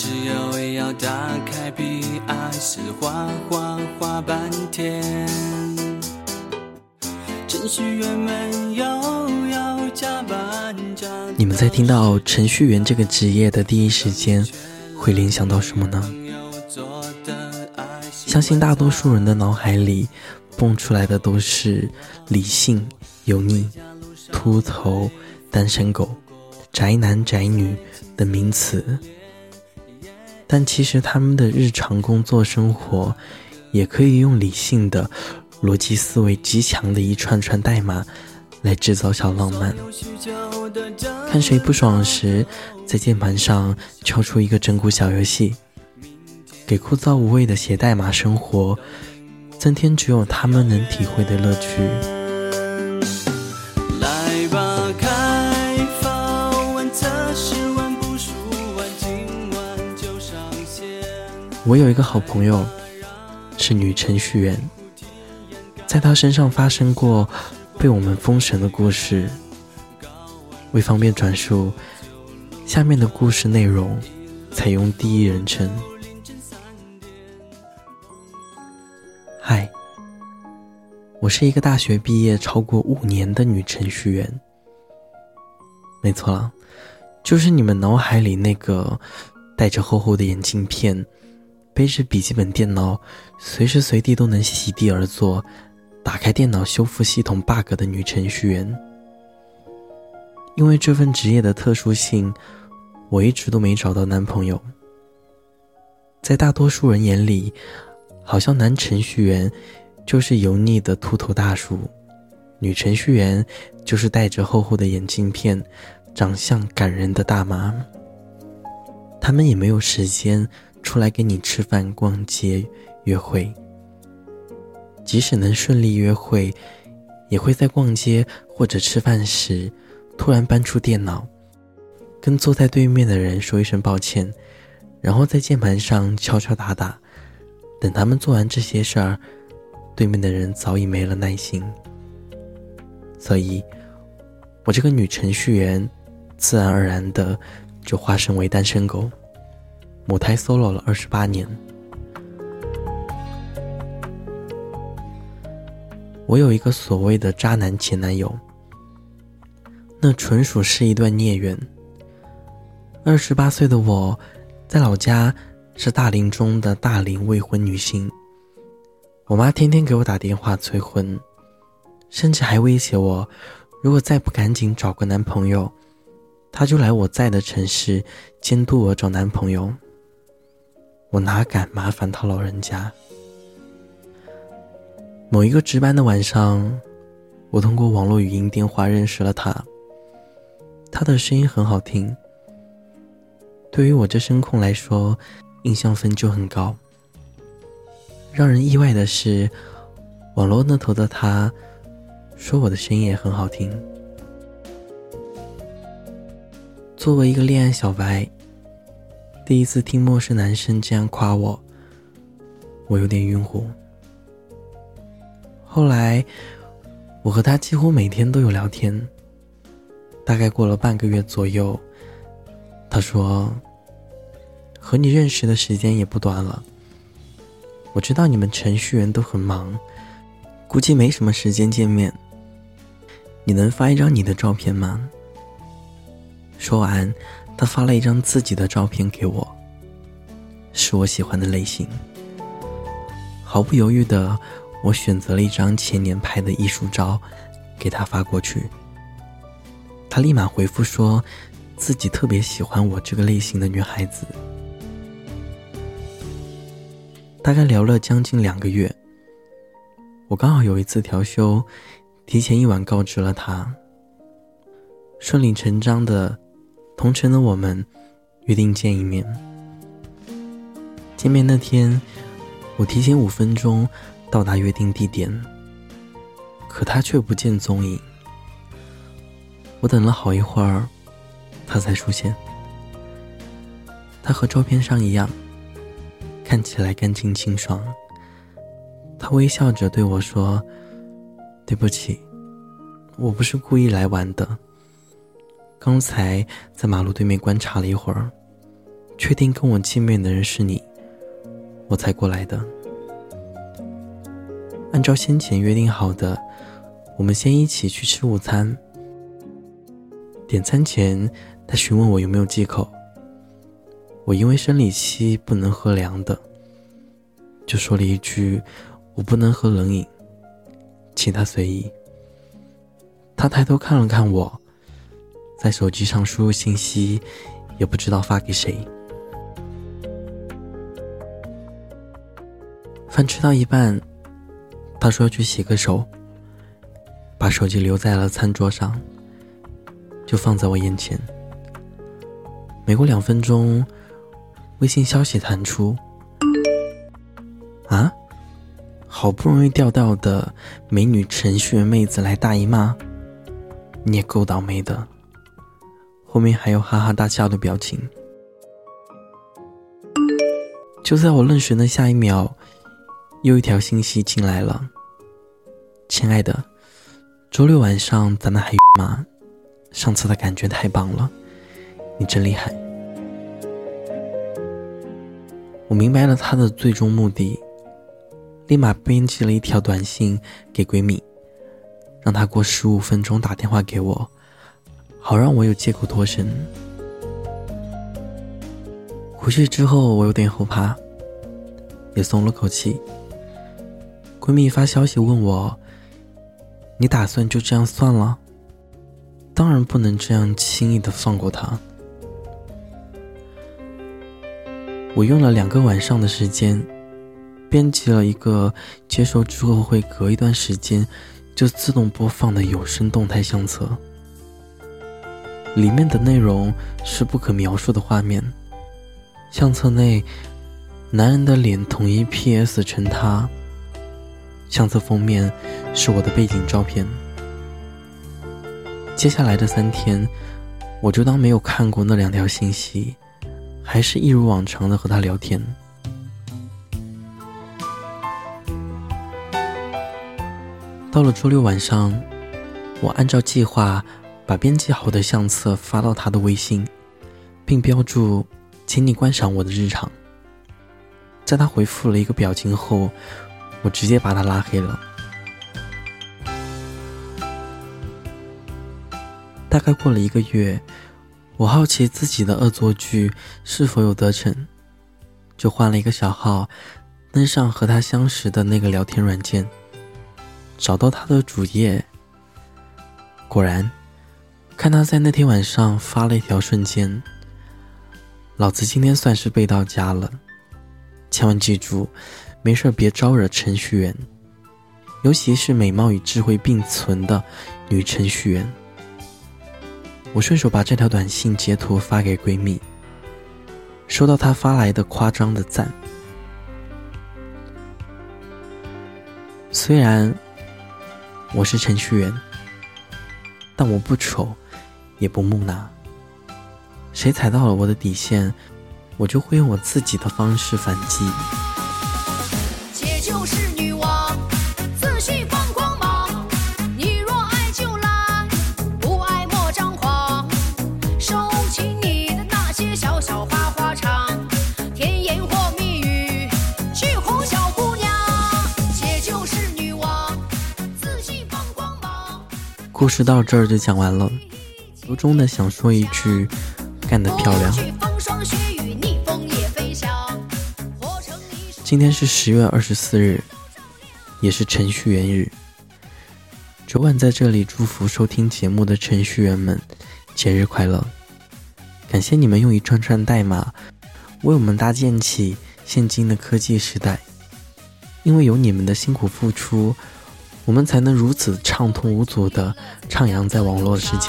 设计师又要打开 PS 画画画半天，程序员们又要加班加。你们在听到程序员这个职业的第一时间，会联想到什么呢？相信大多数人的脑海里蹦出来的都是理性、油腻、秃头、单身狗、宅男宅女等名词，但其实他们的日常工作生活也可以用理性的、逻辑思维极强的一串串代码来制造小浪漫。看谁不爽时，在键盘上敲出一个整蛊小游戏。给枯燥无味的写代码生活增添只有他们能体会的乐趣。我有一个好朋友，是女程序员，在她身上发生过被我们封神的故事。为方便转述，下面的故事内容采用第一人称。嗨，我是一个大学毕业超过五年的女程序员。没错，就是你们脑海里那个戴着厚厚的眼镜片、背着笔记本电脑、随时随地都能席地而坐、打开电脑修复系统 bug 的女程序员。因为这份职业的特殊性，我一直都没找到男朋友。在大多数人眼里。好像男程序员就是油腻的秃头大叔，女程序员就是戴着厚厚的眼镜片、长相感人的大妈。他们也没有时间出来跟你吃饭、逛街、约会。即使能顺利约会，也会在逛街或者吃饭时突然搬出电脑，跟坐在对面的人说一声抱歉，然后在键盘上敲敲打打。等他们做完这些事儿，对面的人早已没了耐心。所以，我这个女程序员，自然而然的就化身为单身狗，母胎 solo 了二十八年。我有一个所谓的渣男前男友，那纯属是一段孽缘。二十八岁的我，在老家。是大龄中的大龄未婚女性，我妈天天给我打电话催婚，甚至还威胁我，如果再不赶紧找个男朋友，她就来我在的城市监督我找男朋友。我哪敢麻烦他老人家？某一个值班的晚上，我通过网络语音电话认识了他。他的声音很好听，对于我这声控来说。印象分就很高。让人意外的是，网络那头的他，说我的声音也很好听。作为一个恋爱小白，第一次听陌生男生这样夸我，我有点晕乎。后来，我和他几乎每天都有聊天。大概过了半个月左右，他说。和你认识的时间也不短了。我知道你们程序员都很忙，估计没什么时间见面。你能发一张你的照片吗？说完，他发了一张自己的照片给我，是我喜欢的类型。毫不犹豫的，我选择了一张前年拍的艺术照，给他发过去。他立马回复说，自己特别喜欢我这个类型的女孩子。大概聊了将近两个月，我刚好有一次调休，提前一晚告知了他。顺理成章的，同城的我们约定见一面。见面那天，我提前五分钟到达约定地点，可他却不见踪影。我等了好一会儿，他才出现。他和照片上一样。看起来干净清爽。他微笑着对我说：“对不起，我不是故意来玩的。刚才在马路对面观察了一会儿，确定跟我见面的人是你，我才过来的。按照先前约定好的，我们先一起去吃午餐。点餐前，他询问我有没有忌口。我因为生理期不能喝凉的，就说了一句：“我不能喝冷饮，请他随意。”他抬头看了看我，在手机上输入信息，也不知道发给谁。饭吃到一半。他说要去洗个手，把手机留在了餐桌上，就放在我眼前。没过两分钟，微信消息弹出：“啊，好不容易钓到的美女程序员妹子来大姨妈，你也够倒霉的。”后面还有哈哈大笑的表情。就在我愣神的下一秒。又一条信息进来了，亲爱的，周六晚上咱们还吗？上次的感觉太棒了，你真厉害。我明白了她的最终目的，立马编辑了一条短信给闺蜜，让她过十五分钟打电话给我，好让我有借口脱身。回去之后，我有点后怕，也松了口气。闺蜜发消息问我：“你打算就这样算了？”当然不能这样轻易的放过他。我用了两个晚上的时间，编辑了一个接受之后会隔一段时间就自动播放的有声动态相册，里面的内容是不可描述的画面。相册内，男人的脸统一 PS 成他。相册封面是我的背景照片。接下来的三天，我就当没有看过那两条信息，还是一如往常的和他聊天。到了周六晚上，我按照计划把编辑好的相册发到他的微信，并标注“请你观赏我的日常”。在他回复了一个表情后。我直接把他拉黑了。大概过了一个月，我好奇自己的恶作剧是否有得逞，就换了一个小号，登上和他相识的那个聊天软件，找到他的主页。果然，看他在那天晚上发了一条瞬间：“老子今天算是背到家了，千万记住。”没事别招惹程序员，尤其是美貌与智慧并存的女程序员。我顺手把这条短信截图发给闺蜜，收到她发来的夸张的赞。虽然我是程序员，但我不丑，也不木讷。谁踩到了我的底线，我就会用我自己的方式反击。故事到这儿就讲完了，由衷的想说一句，干得漂亮。今天是十月二十四日，也是程序员日。昨晚在这里祝福收听节目的程序员们节日快乐，感谢你们用一串串代码为我们搭建起现今的科技时代，因为有你们的辛苦付出。我们才能如此畅通无阻地徜徉在网络世界。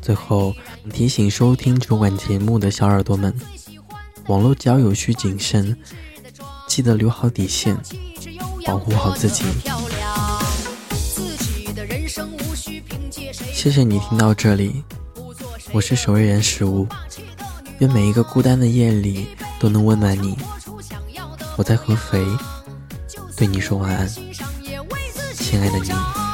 最后提醒收听主管节目的小耳朵们：网络交友需谨慎，记得留好底线，保护好自己。谢谢你听到这里，我是守夜人食物，愿每一个孤单的夜里都能温暖你。我在合肥。对你说晚安，亲爱的你。